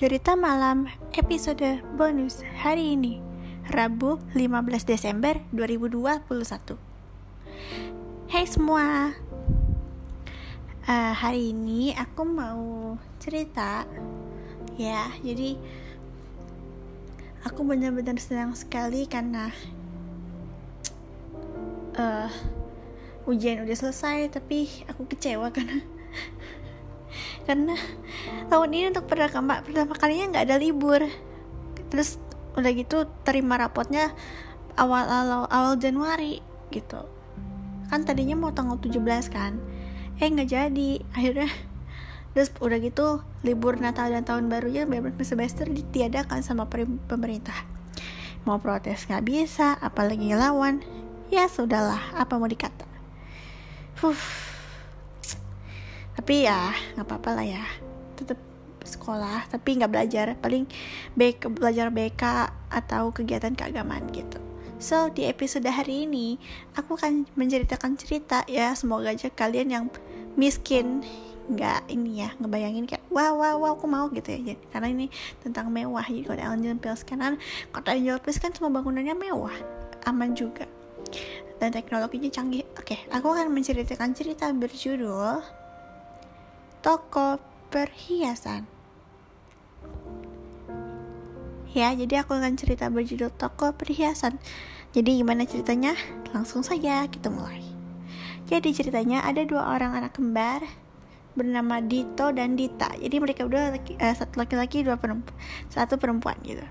Cerita malam episode bonus hari ini Rabu 15 Desember 2021 Hai semua. Uh, Hari ini aku mau cerita. Ya jadi Aku benar-benar senang sekali karena uh, Ujian udah selesai tapi aku kecewa karena karena tahun ini untuk pertama pertama kalinya nggak ada libur. Terus udah gitu terima rapotnya awal awal awal Januari gitu. Kan tadinya mau tanggal 17 kan. Eh nggak jadi. Akhirnya terus udah gitu libur Natal dan tahun barunya beberapa semester ditiadakan sama pemerintah. Mau protes nggak bisa apalagi ngelawan. Ya sudahlah apa mau dikata. Huh tapi ya nggak apa-apa lah ya. Tetap sekolah tapi nggak belajar. Paling BK, belajar BK atau kegiatan keagamaan gitu. So di episode hari ini aku akan menceritakan cerita ya. Semoga aja kalian yang miskin nggak ini ya ngebayangin kayak wow wow wow aku mau gitu ya. Karena ini tentang mewah. Jadi kalau Angel Pills kanan kota Angel Pills kan semua bangunannya mewah aman juga. Dan teknologinya canggih. Oke aku akan menceritakan cerita berjudul toko perhiasan. Ya, jadi aku akan cerita berjudul toko perhiasan. Jadi gimana ceritanya? Langsung saja kita mulai. Jadi ceritanya ada dua orang anak kembar bernama Dito dan Dita. Jadi mereka berdua laki, eh, satu laki-laki dua perempuan, satu perempuan gitu.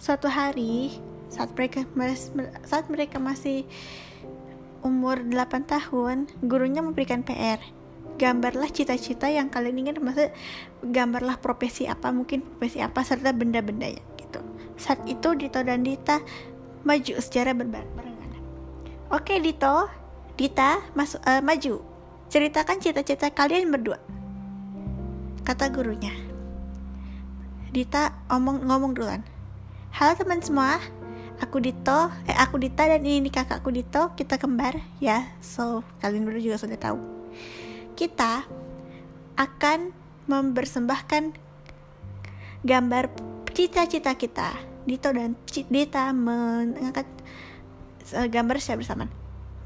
Suatu hari saat mereka saat mereka masih umur 8 tahun, gurunya memberikan PR gambarlah cita-cita yang kalian ingin maksud gambarlah profesi apa mungkin profesi apa serta benda-bendanya gitu. Saat itu Dito dan Dita maju secara berbarengan. Oke Dito Dita masuk uh, maju. Ceritakan cita-cita kalian berdua kata gurunya. Dita omong ngomong duluan. Halo teman semua aku Dito eh aku Dita dan ini kakakku Dito kita kembar. Ya so kalian berdua juga sudah tahu kita akan mempersembahkan gambar cita-cita kita. Dito dan Dita mengangkat eh, gambar saya bersama.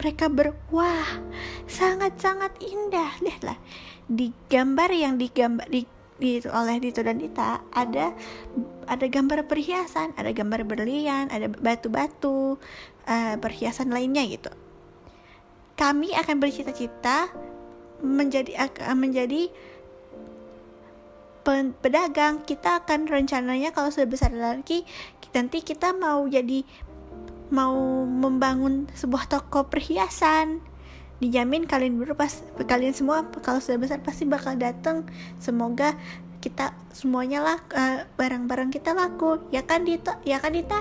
Mereka ber, wah, sangat-sangat indah. Lihatlah, di gambar yang digambar di, di oleh Dito dan Dita ada ada gambar perhiasan, ada gambar berlian, ada batu-batu, uh, perhiasan lainnya gitu. Kami akan bercita-cita menjadi akan menjadi pedagang kita akan rencananya kalau sudah besar lagi nanti kita mau jadi mau membangun sebuah toko perhiasan. Dijamin kalian berdua pas kalian semua kalau sudah besar pasti bakal datang semoga kita semuanya lah uh, barang-barang kita laku. Ya kan Dito? Ya kan Dita?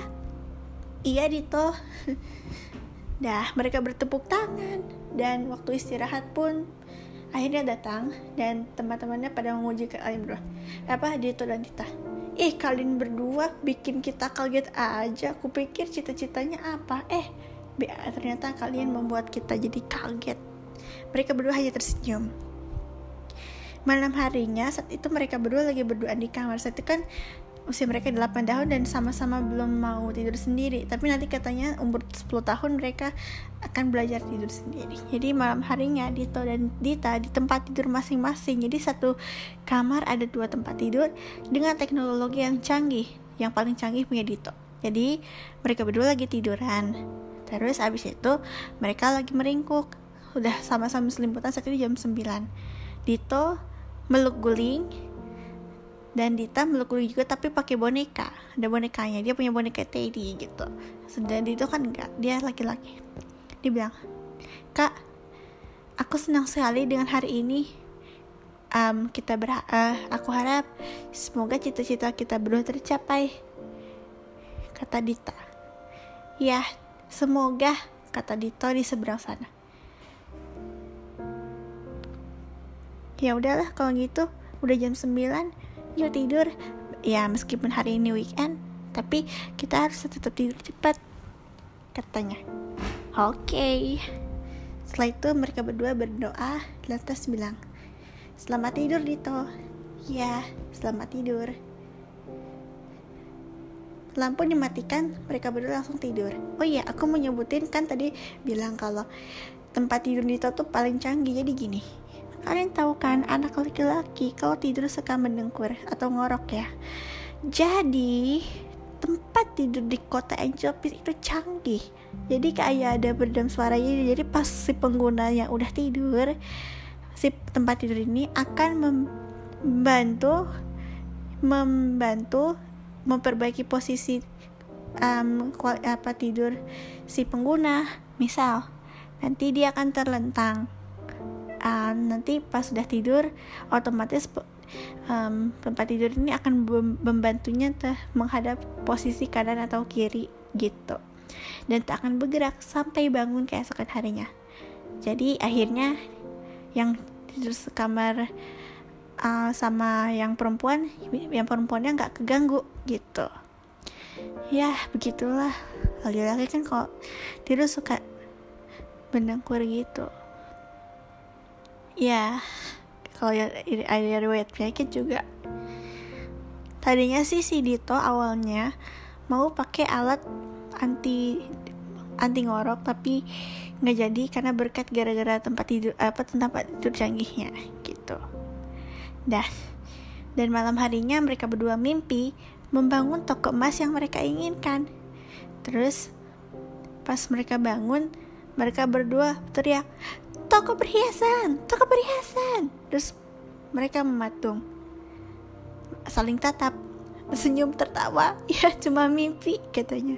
Iya Dito. Dah mereka bertepuk tangan dan waktu istirahat pun akhirnya datang dan teman-temannya pada menguji ke kalian berdua. Apa? Dito dan Tita ih kalian berdua bikin kita kaget aja. Aku pikir cita-citanya apa? Eh ternyata kalian membuat kita jadi kaget. Mereka berdua hanya tersenyum. Malam harinya saat itu mereka berdua lagi berdua di kamar. Saat itu kan usia mereka 8 tahun dan sama-sama belum mau tidur sendiri. Tapi nanti katanya umur 10 tahun mereka akan belajar tidur sendiri. Jadi malam harinya Dito dan Dita di tempat tidur masing-masing. Jadi satu kamar ada dua tempat tidur dengan teknologi yang canggih yang paling canggih punya Dito. Jadi mereka berdua lagi tiduran. Terus abis itu mereka lagi meringkuk. Udah sama-sama selimutan itu jam 9 Dito meluk guling dan Dita melukuri juga tapi pakai boneka. Ada bonekanya dia punya boneka Teddy gitu. Sedang itu kan enggak dia laki-laki. Dia bilang kak aku senang sekali dengan hari ini. Um, kita ber uh, aku harap semoga cita-cita kita berdua tercapai kata Dita. Ya semoga kata Dito di seberang sana. Ya udahlah kalau gitu udah jam 9 yuk tidur. Ya meskipun hari ini weekend tapi kita harus tetap tidur cepat katanya. Oke. Okay. setelah itu mereka berdua berdoa lantas bilang selamat tidur Dito. Ya selamat tidur. Lampu dimatikan mereka berdua langsung tidur. Oh iya aku mau nyebutin kan tadi bilang kalau tempat tidur Dito tuh paling canggih jadi gini kalian tahu kan anak laki-laki kalau tidur suka mendengkur atau ngorok ya. Jadi tempat tidur di kota Angel Beach itu canggih. Jadi kayak ada berdam suaranya jadi pas si pengguna yang udah tidur si tempat tidur ini akan membantu membantu memperbaiki posisi um, apa tidur si pengguna. Misal nanti dia akan terlentang um, nanti pas sudah tidur otomatis um, tempat tidur ini akan membantunya teh menghadap posisi kanan atau kiri gitu. Dan tak akan bergerak sampai bangun keesokan harinya. Jadi akhirnya yang tidur sekamar uh, sama yang perempuan yang perempuannya nggak keganggu gitu. Ya begitulah. Laki-laki kan kok tidur suka bendangkur gitu ya kalau ada riwayat penyakit juga. Tadinya sih si Dito awalnya mau pakai alat anti anti ngorok tapi nggak jadi karena berkat gara-gara tempat tidur apa tempat tidur canggihnya gitu. Dah. Dan malam harinya mereka berdua mimpi membangun toko emas yang mereka inginkan. Terus pas mereka bangun mereka berdua teriak toko perhiasan, toko perhiasan. Terus mereka mematung, saling tatap, senyum tertawa. Ya cuma mimpi katanya.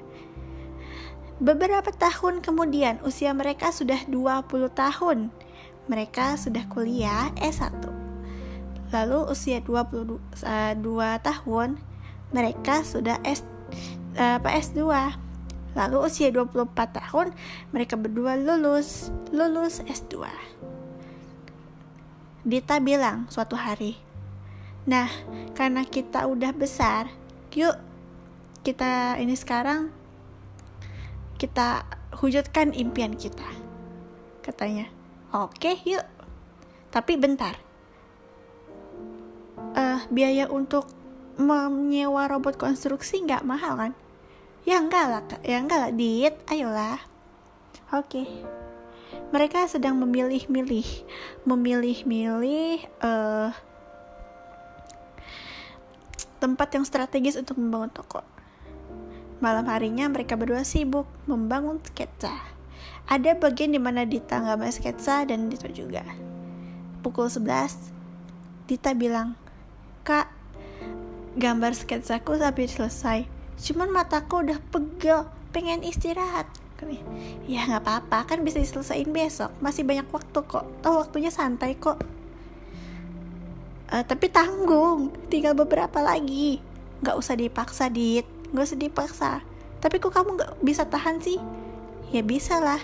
Beberapa tahun kemudian usia mereka sudah 20 tahun. Mereka sudah kuliah S1. Lalu usia 22 uh, tahun mereka sudah S uh, S2 Lalu usia 24 tahun, mereka berdua lulus, lulus S2. Dita bilang suatu hari, Nah, karena kita udah besar, yuk kita ini sekarang kita wujudkan impian kita. Katanya, oke yuk. Tapi bentar, uh, biaya untuk menyewa robot konstruksi nggak mahal kan? Ya enggak lah, ya enggak lah, Dit, ayolah. Oke. Mereka sedang memilih-milih, memilih-milih uh, tempat yang strategis untuk membangun toko. Malam harinya mereka berdua sibuk membangun sketsa. Ada bagian di mana Dita nggak main sketsa dan Dita juga. Pukul 11, Dita bilang, Kak, gambar sketsaku sampai selesai cuman mataku udah pegel pengen istirahat. Ya nggak apa-apa kan bisa diselesaikan besok. Masih banyak waktu kok. Toh waktunya santai kok. Uh, tapi tanggung tinggal beberapa lagi. Nggak usah dipaksa dit. Nggak usah dipaksa. Tapi kok kamu nggak bisa tahan sih? Ya bisa lah.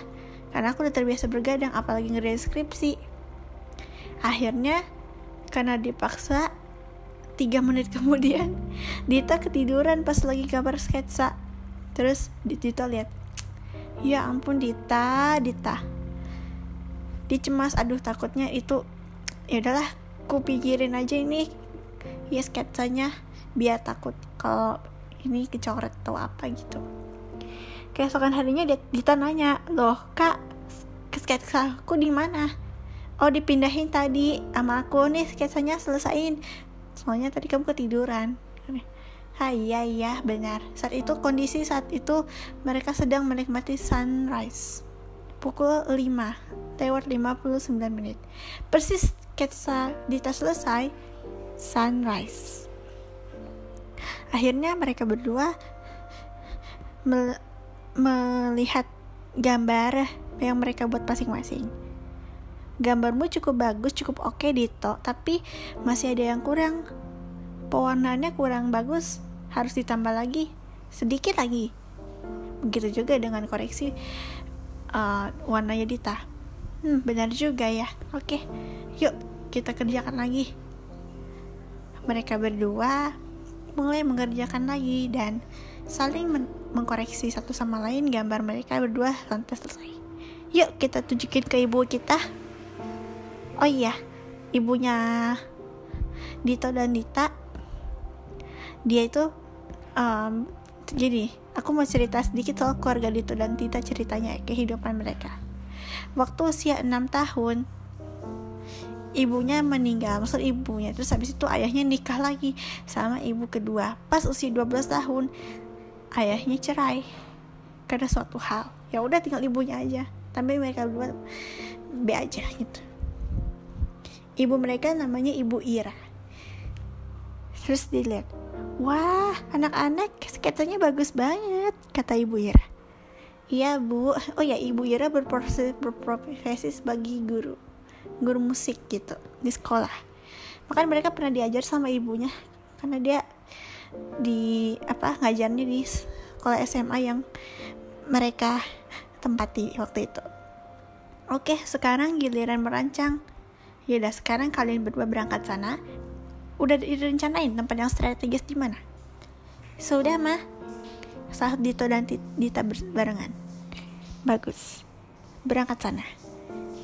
Karena aku udah terbiasa bergadang apalagi ngerjain skripsi. Akhirnya karena dipaksa Tiga menit kemudian Dita ketiduran pas lagi gambar sketsa. Terus Dita lihat Ya ampun Dita Dita. Dicemas aduh takutnya itu ya udahlah ku pikirin aja ini ya sketsanya biar takut kalau ini kecoret atau apa gitu. Keesokan harinya Dita nanya loh kak sketsa aku di mana? Oh dipindahin tadi sama aku. Nih sketsanya selesain soalnya tadi kamu ketiduran Hai, iya, iya, benar. Saat itu kondisi saat itu mereka sedang menikmati sunrise. Pukul 5, lewat 59 menit. Persis sketsa Dita selesai, sunrise. Akhirnya mereka berdua me melihat gambar yang mereka buat masing-masing gambarmu cukup bagus cukup oke okay, Dito tapi masih ada yang kurang. Pewarnaannya kurang bagus harus ditambah lagi sedikit lagi. Begitu juga dengan koreksi uh, warnanya Dita. Hmm benar juga ya. Oke okay. yuk kita kerjakan lagi. Mereka berdua mulai mengerjakan lagi dan saling men mengkoreksi satu sama lain gambar mereka berdua lantas selesai. Yuk kita tunjukin ke ibu kita oh iya ibunya Dito dan Dita dia itu um, Jadi, aku mau cerita sedikit soal keluarga Dito dan Tita ceritanya kehidupan mereka. Waktu usia 6 tahun, ibunya meninggal, maksud ibunya. Terus habis itu ayahnya nikah lagi sama ibu kedua. Pas usia 12 tahun, ayahnya cerai karena suatu hal. Ya udah tinggal ibunya aja. Tapi mereka berdua B aja gitu. Ibu mereka namanya Ibu Ira. Terus dilihat, wah anak-anak skatenya bagus banget, kata Ibu Ira. Iya bu, oh ya Ibu Ira berprofesi, berprofesi sebagai guru, guru musik gitu di sekolah. Makanya mereka pernah diajar sama ibunya, karena dia di apa ngajarnya di sekolah SMA yang mereka tempati waktu itu. Oke, sekarang giliran merancang Yaudah sekarang kalian berdua berangkat sana. Udah direncanain tempat yang strategis di mana? Sudah mah. Sahut Dito dan Dita barengan. Bagus. Berangkat sana.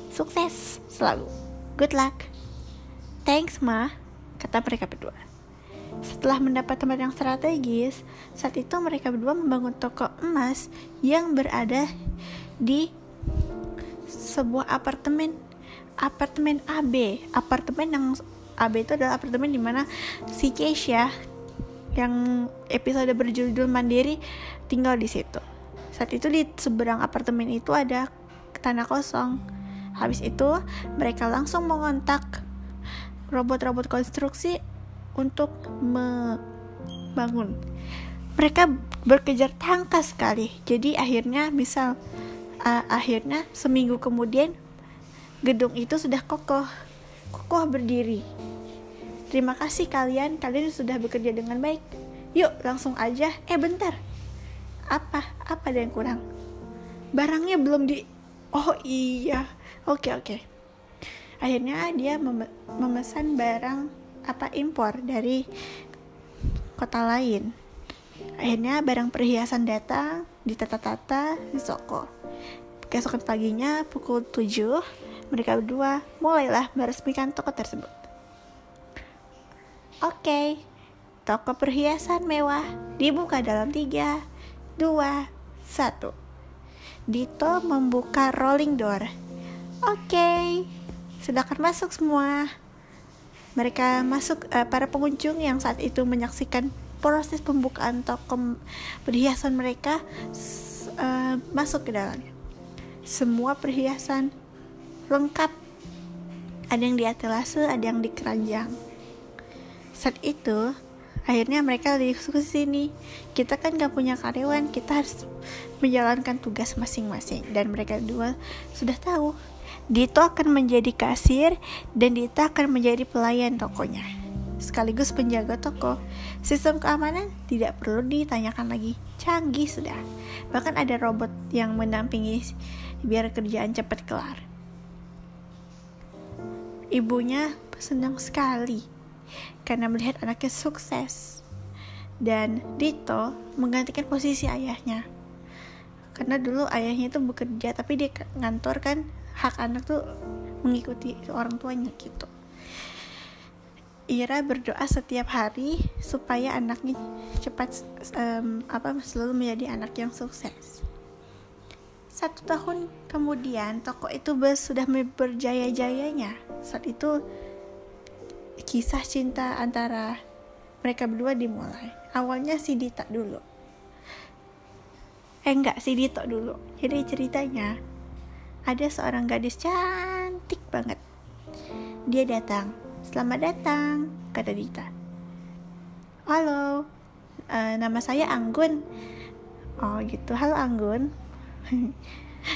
Sukses selalu. Good luck. Thanks ma, kata mereka berdua. Setelah mendapat tempat yang strategis, saat itu mereka berdua membangun toko emas yang berada di sebuah apartemen apartemen AB apartemen yang AB itu adalah apartemen di mana si Keisha yang episode berjudul Mandiri tinggal di situ. Saat itu di seberang apartemen itu ada tanah kosong. Habis itu mereka langsung mengontak robot-robot konstruksi untuk membangun. Mereka berkejar tangkas sekali. Jadi akhirnya misal uh, akhirnya seminggu kemudian gedung itu sudah kokoh, kokoh berdiri. Terima kasih kalian, kalian sudah bekerja dengan baik. Yuk, langsung aja. Eh, bentar. Apa? Apa ada yang kurang? Barangnya belum di... Oh iya. Oke, oke. Akhirnya dia mem memesan barang apa impor dari kota lain. Akhirnya barang perhiasan datang, ditata-tata di toko. Keesokan paginya pukul 7 mereka berdua mulailah meresmikan toko tersebut. Oke, okay, toko perhiasan mewah dibuka dalam 3, 2, 1. Dito membuka rolling door. Oke, okay, silakan masuk semua. Mereka masuk, uh, para pengunjung yang saat itu menyaksikan proses pembukaan toko perhiasan mereka uh, masuk ke dalamnya. Semua perhiasan lengkap. Ada yang di atelase ada yang di keranjang. Saat itu akhirnya mereka diskusi nih. Kita kan gak punya karyawan kita harus menjalankan tugas masing-masing. Dan mereka dua sudah tahu Dito akan menjadi kasir dan Dita akan menjadi pelayan tokonya. Sekaligus penjaga toko. Sistem keamanan tidak perlu ditanyakan lagi. Canggih sudah. Bahkan ada robot yang mendampingi biar kerjaan cepat kelar Ibunya senang sekali karena melihat anaknya sukses. Dan Dito menggantikan posisi ayahnya. Karena dulu ayahnya itu bekerja tapi dia ngantor kan hak anak tuh mengikuti orang tuanya gitu. Ira berdoa setiap hari supaya anaknya cepat um, apa selalu menjadi anak yang sukses. Satu tahun kemudian, toko itu sudah berjaya-jayanya. Saat itu, kisah cinta antara mereka berdua dimulai. Awalnya si Dita dulu. Eh enggak, si Dito dulu. Jadi ceritanya, ada seorang gadis cantik banget. Dia datang. Selamat datang, kata Dita. Halo, uh, nama saya Anggun. Oh gitu, halo Anggun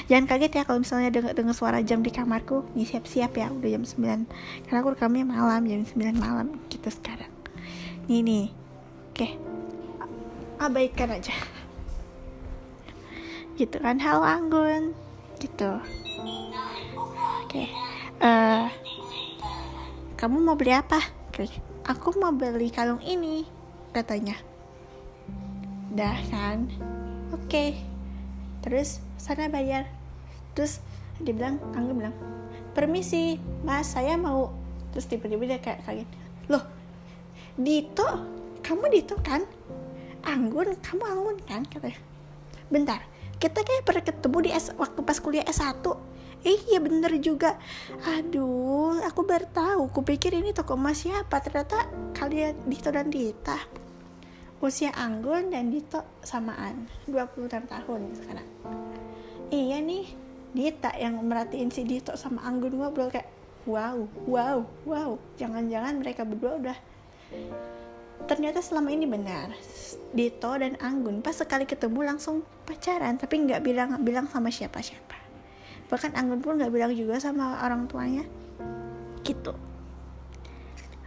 jangan kaget ya kalau misalnya dengar dengar suara jam di kamarku. Nih siap-siap ya udah jam 9 karena aku rekamnya malam jam 9 malam kita gitu sekarang. Nih nih. Oke. Abaikan aja. Gitu kan. Halo Anggun. Gitu. Oke. Uh, kamu mau beli apa? Aku mau beli kalung ini katanya. Dah kan? Oke. okay terus sana bayar. Terus dia bilang Angga bilang permisi mas saya mau. Terus tiba-tiba dia kayak kaget loh Dito? Kamu Dito kan? Anggun? Kamu Anggun kan? katanya. Bentar kita kayak pernah ketemu di S waktu pas kuliah S1 eh iya bener juga. Aduh aku baru tahu kupikir ini toko emas siapa. Ternyata kalian Dito dan Dita usia Anggun dan Dito samaan 26 tahun sekarang. Iya nih Dita yang merhatiin si Dito sama Anggun ngobrol kayak wow wow wow jangan-jangan mereka berdua udah ternyata selama ini benar. Dito dan Anggun pas sekali ketemu langsung pacaran tapi nggak bilang bilang sama siapa-siapa. Bahkan Anggun pun nggak bilang juga sama orang tuanya. Gitu.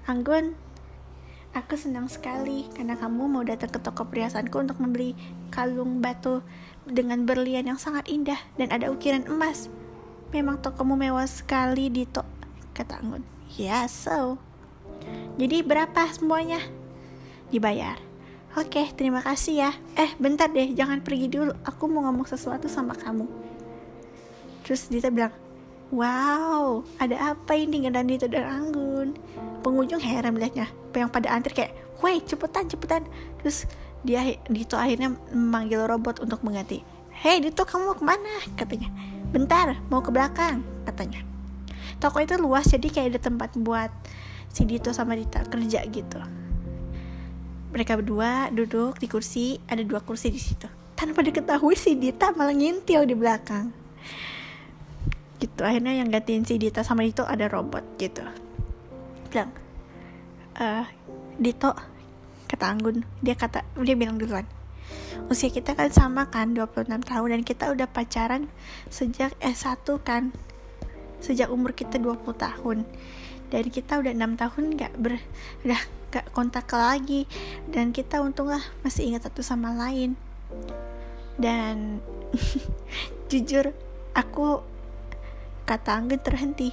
Anggun Aku senang sekali karena kamu mau datang ke toko perhiasanku untuk membeli kalung batu dengan berlian yang sangat indah dan ada ukiran emas. Memang tokomu mewah sekali, Dito, kata Anggun. Ya, yeah, so. Jadi berapa semuanya? Dibayar. Oke, terima kasih ya. Eh, bentar deh, jangan pergi dulu. Aku mau ngomong sesuatu sama kamu. Terus Dita bilang, Wow, ada apa ini dengan Dito dan Anggun? Pengunjung heran melihatnya. Yang pada antri kayak woi cepetan cepetan. Terus dia Dito akhirnya memanggil robot untuk mengganti. Hei Dito kamu mau ke mana? katanya. Bentar mau ke belakang katanya. Toko itu luas jadi kayak ada tempat buat si Dito sama Dita kerja gitu. Mereka berdua duduk di kursi ada dua kursi di situ. Tanpa diketahui si Dita malah ngintil di belakang gitu. Akhirnya yang gantiin si Dita sama Dito ada robot gitu. Bilang uh, Dito kata Anggun dia kata dia bilang duluan usia kita kan sama kan 26 tahun dan kita udah pacaran sejak S1 kan sejak umur kita 20 tahun. Dan kita udah enam tahun nggak ber udah nggak kontak lagi. Dan kita untunglah masih ingat satu sama lain. Dan jujur aku kata Anggun terhenti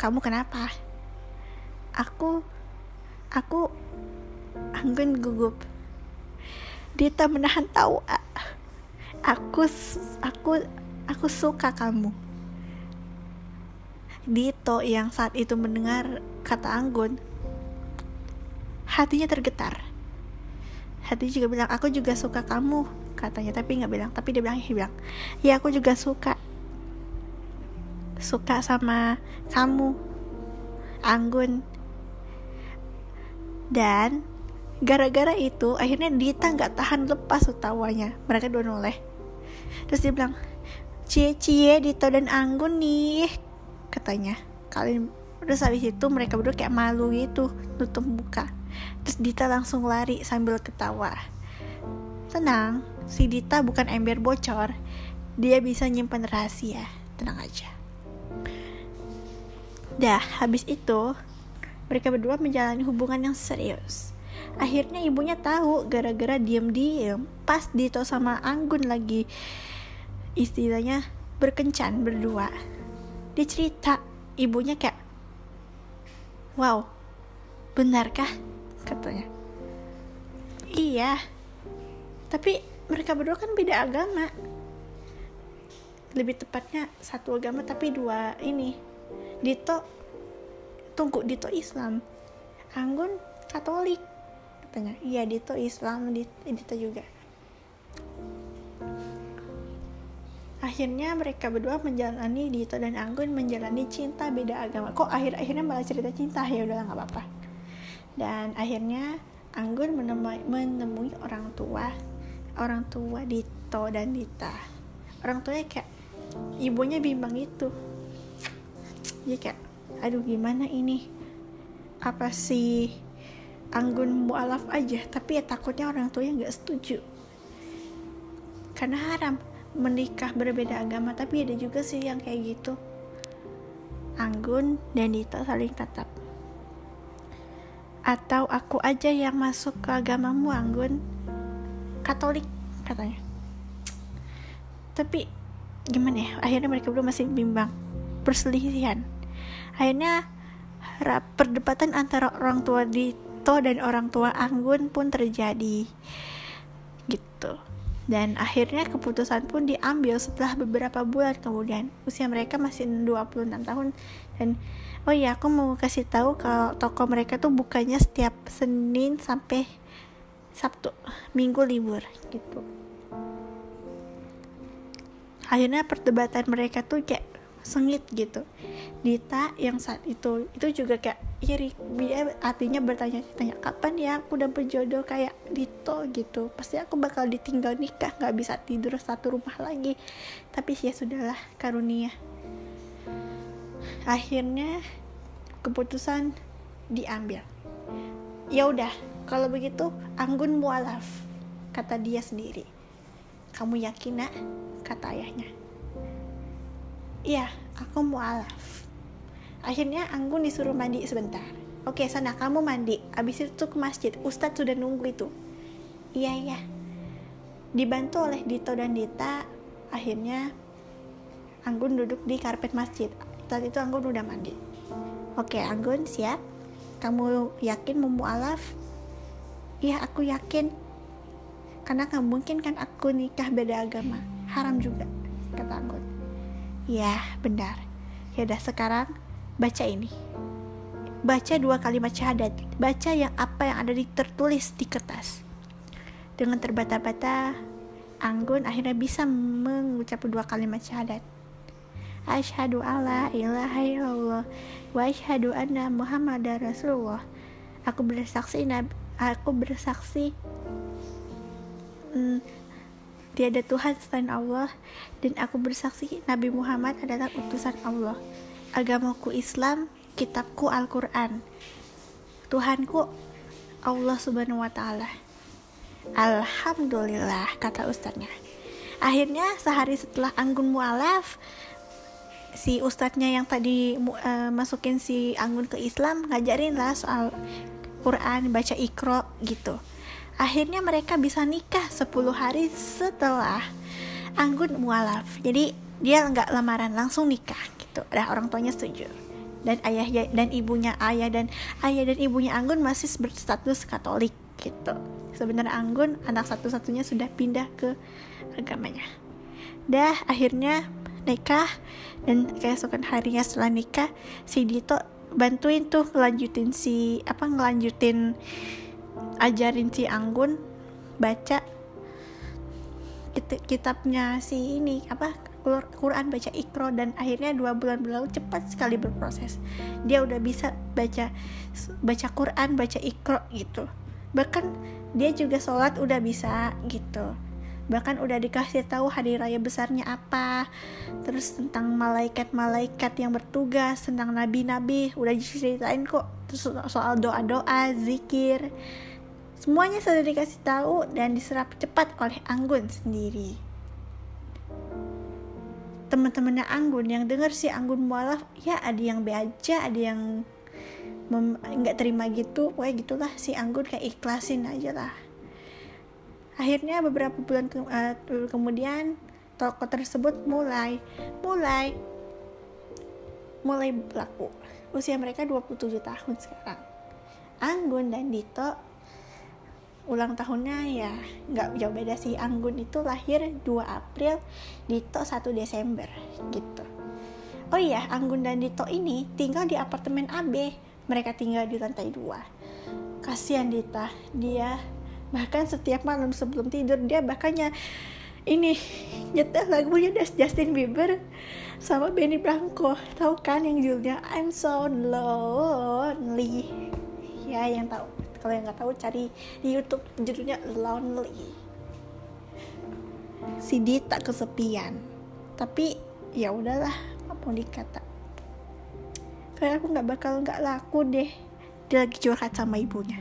kamu kenapa aku Aku Anggun gugup. Dita menahan tawa. Aku aku aku suka kamu. Dito yang saat itu mendengar kata Anggun, hatinya tergetar. Hati juga bilang, aku juga suka kamu, katanya. Tapi nggak bilang, tapi dia bilang, dia bilang, ya aku juga suka. Suka sama kamu, Anggun. Dan gara-gara itu akhirnya Dita nggak tahan lepas utawanya mereka dua noleh. Terus dia bilang cie cie Dito dan Anggun nih katanya. Kalian terus habis itu mereka berdua kayak malu gitu tutup muka. Terus Dita langsung lari sambil ketawa. Tenang si Dita bukan ember bocor. Dia bisa nyimpan rahasia. Tenang aja dah habis itu mereka berdua menjalani hubungan yang serius. Akhirnya ibunya tahu gara-gara diem-diem pas Dito sama Anggun lagi istilahnya berkencan berdua. Dia cerita ibunya kayak Wow, benarkah? Katanya. Iya, tapi mereka berdua kan beda agama. Lebih tepatnya satu agama tapi dua ini. Dito tunggu Dito Islam. Anggun Katolik. Katanya iya Dito Islam Dito juga. Akhirnya mereka berdua menjalani Dito dan Anggun menjalani cinta beda agama. Kok akhir-akhirnya malah cerita cinta? Ya udahlah nggak apa-apa. Dan akhirnya Anggun menemui, menemui orang tua orang tua Dito dan Dita. Orang tuanya kayak ibunya bimbang itu dia kayak aduh gimana ini? Apa sih anggun mualaf aja? Tapi ya takutnya orang tua yang nggak setuju. Karena haram menikah berbeda agama. Tapi ada juga sih yang kayak gitu. Anggun dan Dita saling tetap atau aku aja yang masuk ke agamamu Anggun? Katolik katanya. Tapi gimana ya akhirnya mereka berdua masih bimbang perselisihan akhirnya perdebatan antara orang tua Dito dan orang tua Anggun pun terjadi. Gitu. Dan akhirnya keputusan pun diambil setelah beberapa bulan kemudian. Usia mereka masih 26 tahun. Dan oh iya aku mau kasih tahu kalau toko mereka tuh bukannya setiap Senin sampai Sabtu Minggu libur gitu. Akhirnya perdebatan mereka tuh kayak sengit gitu. Dita yang saat itu itu juga kayak iri dia artinya bertanya tanya kapan ya aku udah berjodoh kayak Dito gitu. Pasti aku bakal ditinggal nikah nggak bisa tidur satu rumah lagi. Tapi ya sudahlah karunia. Akhirnya keputusan diambil. Ya udah kalau begitu Anggun mualaf kata dia sendiri. Kamu yakin nak? Kata ayahnya iya aku mualaf akhirnya Anggun disuruh mandi sebentar. Oke sana kamu mandi. Abis itu ke masjid. Ustadz sudah nunggu itu. Iya iya. Dibantu oleh Dito dan Dita. Akhirnya Anggun duduk di karpet masjid. Saat itu Anggun udah mandi. Oke Anggun siap. Kamu yakin mau mualaf iya aku yakin. Karena nggak mungkin kan aku nikah beda agama. Haram juga kata Anggun ya benar. Ya udah sekarang baca ini. Baca dua kalimat syahadat. Baca yang apa yang ada di tertulis di kertas. Dengan terbata-bata Anggun akhirnya bisa mengucap dua kalimat syahadat. Asyhadu alla ilaha illallah wa asyhadu anna Muhammadar Rasulullah. Aku bersaksi aku bersaksi hmm, tiada Tuhan selain Allah dan aku bersaksi Nabi Muhammad adalah utusan Allah. Agamaku Islam, kitabku Al-Qur'an. Tuhanku Allah Subhanahu wa taala. Alhamdulillah kata ustadznya. Akhirnya sehari setelah Anggun mualaf, si ustadznya yang tadi uh, masukin si Anggun ke Islam ngajarin lah soal Quran baca ikro gitu akhirnya mereka bisa nikah 10 hari setelah Anggun mualaf. Jadi dia nggak lamaran langsung nikah gitu. Ada orang tuanya setuju. Dan ayah dan ibunya ayah dan ayah dan ibunya Anggun masih berstatus Katolik gitu. Sebenarnya Anggun anak satu-satunya sudah pindah ke agamanya. Dah akhirnya nikah. Dan keesokan harinya setelah nikah si Dito bantuin tuh ngelanjutin si apa ngelanjutin ajarin si Anggun baca kitabnya si ini apa Quran baca ikro dan akhirnya dua bulan berlalu cepat sekali berproses. Dia udah bisa baca baca Quran baca ikro gitu. Bahkan dia juga sholat udah bisa gitu. Bahkan udah dikasih tahu hari raya besarnya apa terus tentang malaikat-malaikat yang bertugas tentang nabi-nabi. Udah diceritain kok terus soal doa-doa zikir semuanya sudah dikasih tahu dan diserap cepat oleh Anggun sendiri. Teman-temannya Anggun yang denger si Anggun mualaf ya ada yang be aja ada yang nggak terima gitu. Pokoknya gitulah si Anggun kayak ikhlasin aja lah. Akhirnya beberapa bulan ke, uh, kemudian toko tersebut mulai mulai mulai berlaku. Usia mereka 27 tahun sekarang. Anggun dan Dito ulang tahunnya ya nggak jauh beda sih. Anggun itu lahir 2 April Dito 1 Desember gitu. Oh iya Anggun dan Dito ini tinggal di apartemen AB mereka tinggal di lantai 2 kasihan Dita dia bahkan setiap malam sebelum tidur dia bahkannya ini nyetel lagunya Justin Bieber sama Benny Blanco. Tahu kan yang judulnya I'm so lonely? Ya yang tahu kalau yang nggak tahu cari di YouTube judulnya Lonely si Dita kesepian tapi ya udahlah apa mau dikata kayak aku nggak bakal nggak laku deh dia lagi curhat sama ibunya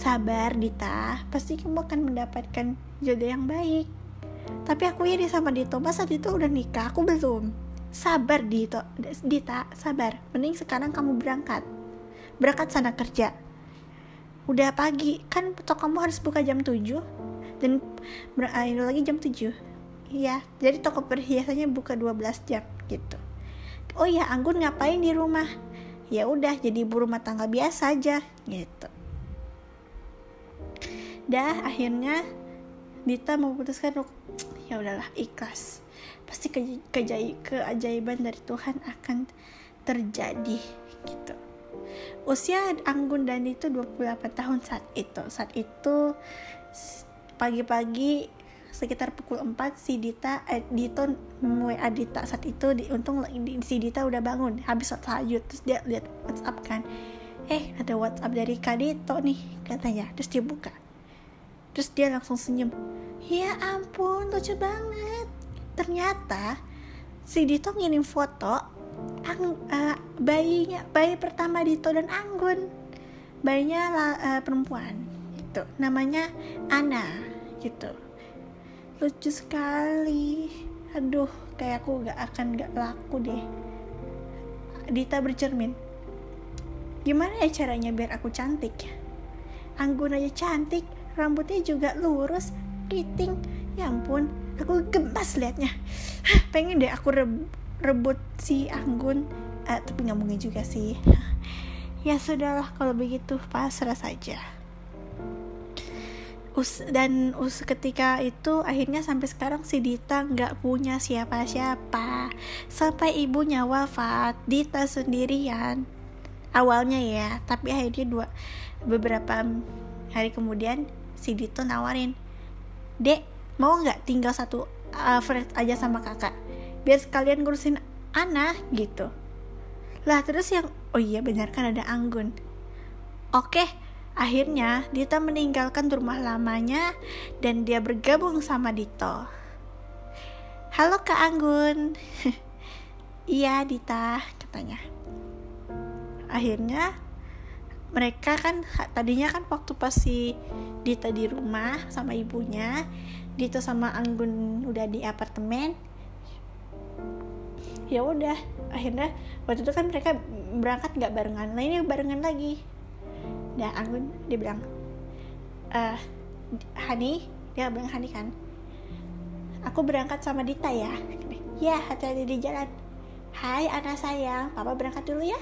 Sabar Dita, pasti kamu akan mendapatkan jodoh yang baik. Tapi aku iri sama Dito, masa Dito udah nikah, aku belum. Sabar Dito, Dita, sabar. Mending sekarang kamu berangkat. Berangkat sana kerja. Udah pagi, kan toko kamu harus buka jam 7 dan berakhir lagi jam 7. Iya, jadi toko perhiasannya buka 12 jam gitu. Oh ya, Anggun ngapain di rumah? Ya udah jadi ibu rumah tangga biasa aja gitu dah akhirnya Dita memutuskan ya udahlah ikhlas pasti ke keajaiban dari Tuhan akan terjadi gitu usia Anggun dan itu 28 tahun saat itu. Saat itu pagi-pagi sekitar pukul 4 si Dita eh, Dito WA Dita saat itu di, untung si Dita udah bangun habis tahajud. Terus dia lihat WhatsApp kan. Eh ada WhatsApp dari Kak Dito nih katanya. Terus dia buka. Terus dia langsung senyum. Ya ampun lucu banget. Ternyata si Dito ngirim foto ang, uh, bayinya bayi pertama Dito dan Anggun. Bayinya uh, perempuan itu namanya Ana gitu. Lucu sekali. Aduh kayak aku gak akan gak laku deh. Dita bercermin gimana ya caranya biar aku cantik ya? Anggun aja cantik rambutnya juga lurus keriting. Ya ampun aku gemas liatnya. Pengen deh aku rebut si Anggun. Eh, tapi nggak mungkin juga sih. Ya sudahlah kalau begitu pasrah saja. Us dan us ketika itu akhirnya sampai sekarang si Dita nggak punya siapa-siapa. Sampai ibunya wafat Dita sendirian. Awalnya ya tapi akhirnya dua beberapa hari kemudian si Dito nawarin dek mau nggak tinggal satu uh, flat aja sama kakak biar sekalian ngurusin anak gitu lah terus yang oh iya benar kan ada Anggun oke Akhirnya, Dita meninggalkan rumah lamanya dan dia bergabung sama Dito. Halo Kak Anggun. iya, Dita, katanya. Akhirnya mereka kan tadinya kan waktu pas si Dita di rumah sama ibunya, Dito sama Anggun udah di apartemen. Ya udah, akhirnya waktu itu kan mereka berangkat nggak barengan, nah ini barengan lagi. Dan Anggun dia bilang eh Hani dia bilang Hani kan aku berangkat sama Dita ya. Ya hati-hati di jalan. Hai anak sayang papa berangkat dulu ya.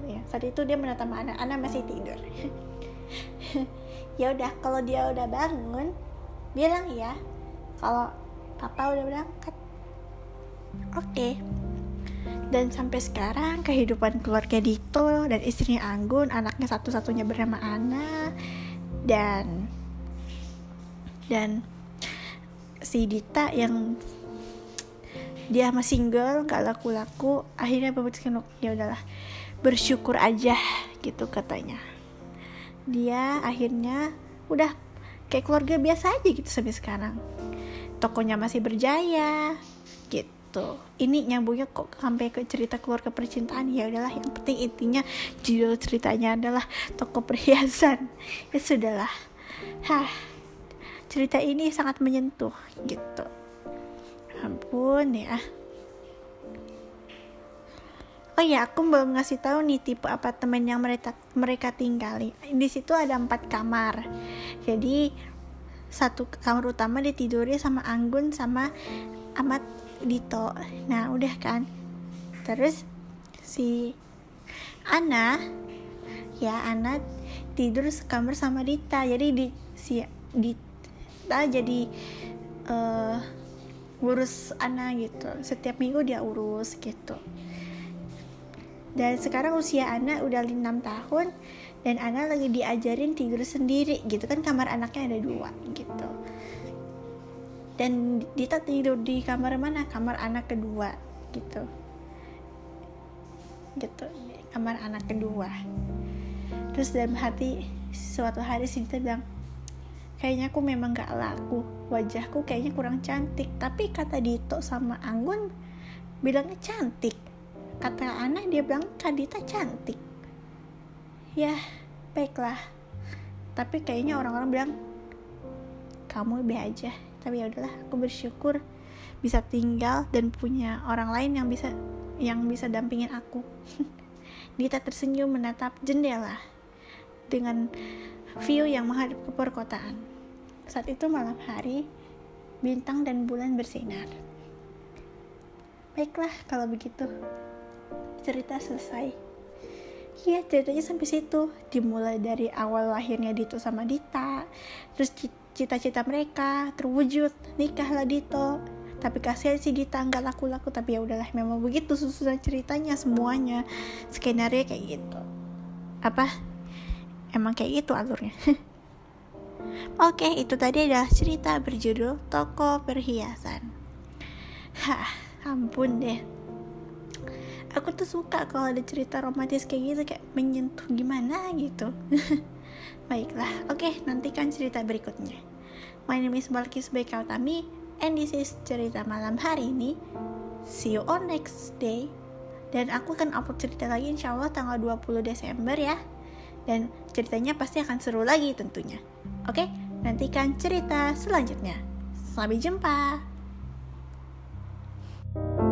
Gitu ya. saat itu dia menatap anak anak masih tidur. Ya udah kalau dia udah bangun bilang ya kalau papa udah berangkat. Oke dan sampai sekarang kehidupan keluarga Dito dan istrinya Anggun anaknya satu-satunya bernama Ana. Dan dan si Dita yang dia masih single gak laku-laku akhirnya memutuskan ya udahlah bersyukur aja gitu katanya. Dia akhirnya udah kayak keluarga biasa aja gitu sampai sekarang. Tokonya masih berjaya gitu gitu. Ini nyambungnya kok sampai ke cerita keluarga percintaan. Ya udahlah yang penting intinya judul ceritanya adalah toko perhiasan. Ya sudahlah. Hah cerita ini sangat menyentuh gitu. Ampun ya. Oh ya, aku mau ngasih tahu nih tipe apartemen yang mereka mereka tinggali. Di situ ada empat kamar. Jadi satu kamar utama ditiduri sama Anggun sama Amat Dito. Nah udah kan? Terus si Ana ya Ana tidur sekamar sama Dita. Jadi di si Dita jadi uh, urus Ana gitu. Setiap minggu dia urus gitu. Dan sekarang usia Ana udah 6 tahun dan Ana lagi diajarin tidur sendiri gitu. Kan kamar anaknya ada dua gitu dan Dita tidur di kamar mana? Kamar anak kedua gitu. Gitu kamar anak kedua. Terus dalam hati suatu hari si Dita bilang kayaknya aku memang gak laku. Wajahku kayaknya kurang cantik. Tapi kata Dito sama Anggun bilangnya cantik. Kata anak dia bilang Kak Dita cantik. Ya baiklah. Tapi kayaknya orang-orang bilang kamu lebih aja tapi ya udahlah aku bersyukur bisa tinggal dan punya orang lain yang bisa yang bisa dampingin aku. Dita tersenyum menatap jendela dengan view yang menghadap ke perkotaan. Saat itu malam hari bintang dan bulan bersinar. Baiklah kalau begitu. Cerita selesai. Iya ceritanya sampai situ. Dimulai dari awal lahirnya Dito sama Dita terus cita-cita mereka terwujud nikahlah Dito. Tapi kasihan si Dita nggak laku-laku. Tapi ya udahlah memang begitu susunan ceritanya semuanya. Skenario kayak gitu. Apa? Emang kayak gitu alurnya. Oke itu tadi adalah cerita berjudul toko perhiasan. Hah ampun deh. Aku tuh suka kalau ada cerita romantis kayak gitu kayak menyentuh gimana gitu. Baiklah oke nantikan cerita berikutnya My name is Balkis Bekaltami and this is cerita malam hari ini. See you on next day. Dan aku akan upload cerita lagi insya Allah tanggal 20 Desember ya. Dan ceritanya pasti akan seru lagi tentunya. Oke, nantikan cerita selanjutnya. Sampai jumpa. thank you